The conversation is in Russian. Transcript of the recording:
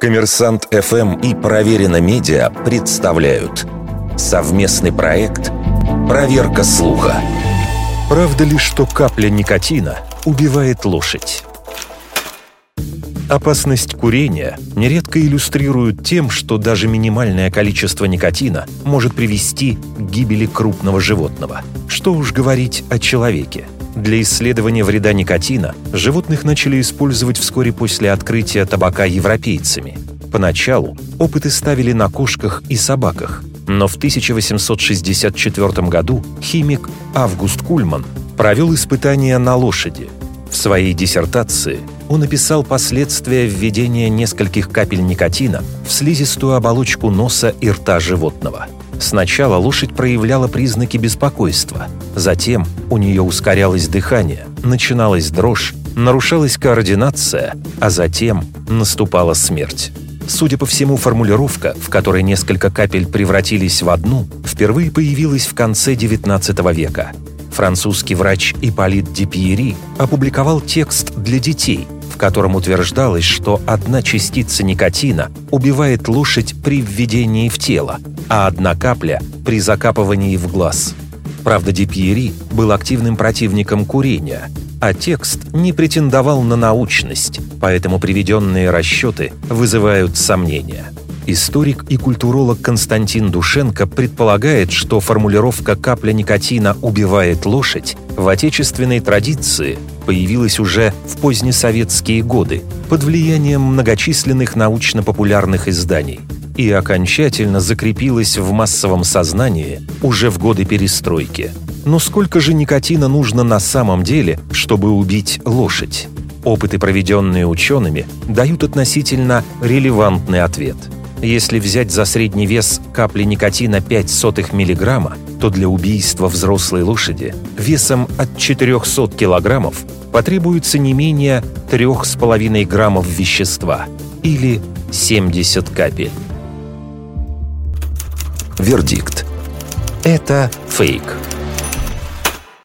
Коммерсант ФМ и Проверено Медиа представляют совместный проект «Проверка слуха». Правда ли, что капля никотина убивает лошадь? Опасность курения нередко иллюстрируют тем, что даже минимальное количество никотина может привести к гибели крупного животного. Что уж говорить о человеке. Для исследования вреда никотина животных начали использовать вскоре после открытия табака европейцами. Поначалу опыты ставили на кошках и собаках, но в 1864 году химик Август Кульман провел испытания на лошади. В своей диссертации он описал последствия введения нескольких капель никотина в слизистую оболочку носа и рта животного. Сначала лошадь проявляла признаки беспокойства, затем у нее ускорялось дыхание, начиналась дрожь, нарушалась координация, а затем наступала смерть. Судя по всему, формулировка, в которой несколько капель превратились в одну, впервые появилась в конце XIX века. Французский врач Ипполит Дипьери опубликовал текст для детей – котором утверждалось, что одна частица никотина убивает лошадь при введении в тело, а одна капля – при закапывании в глаз. Правда, Дипьери был активным противником курения, а текст не претендовал на научность, поэтому приведенные расчеты вызывают сомнения. Историк и культуролог Константин Душенко предполагает, что формулировка «капля никотина убивает лошадь» в отечественной традиции появилась уже в позднесоветские годы под влиянием многочисленных научно-популярных изданий и окончательно закрепилась в массовом сознании уже в годы перестройки. Но сколько же никотина нужно на самом деле, чтобы убить лошадь? Опыты, проведенные учеными, дают относительно релевантный ответ. Если взять за средний вес капли никотина 5 сотых миллиграмма, то для убийства взрослой лошади весом от 400 килограммов потребуется не менее 3,5 граммов вещества или 70 капель. Вердикт. Это фейк.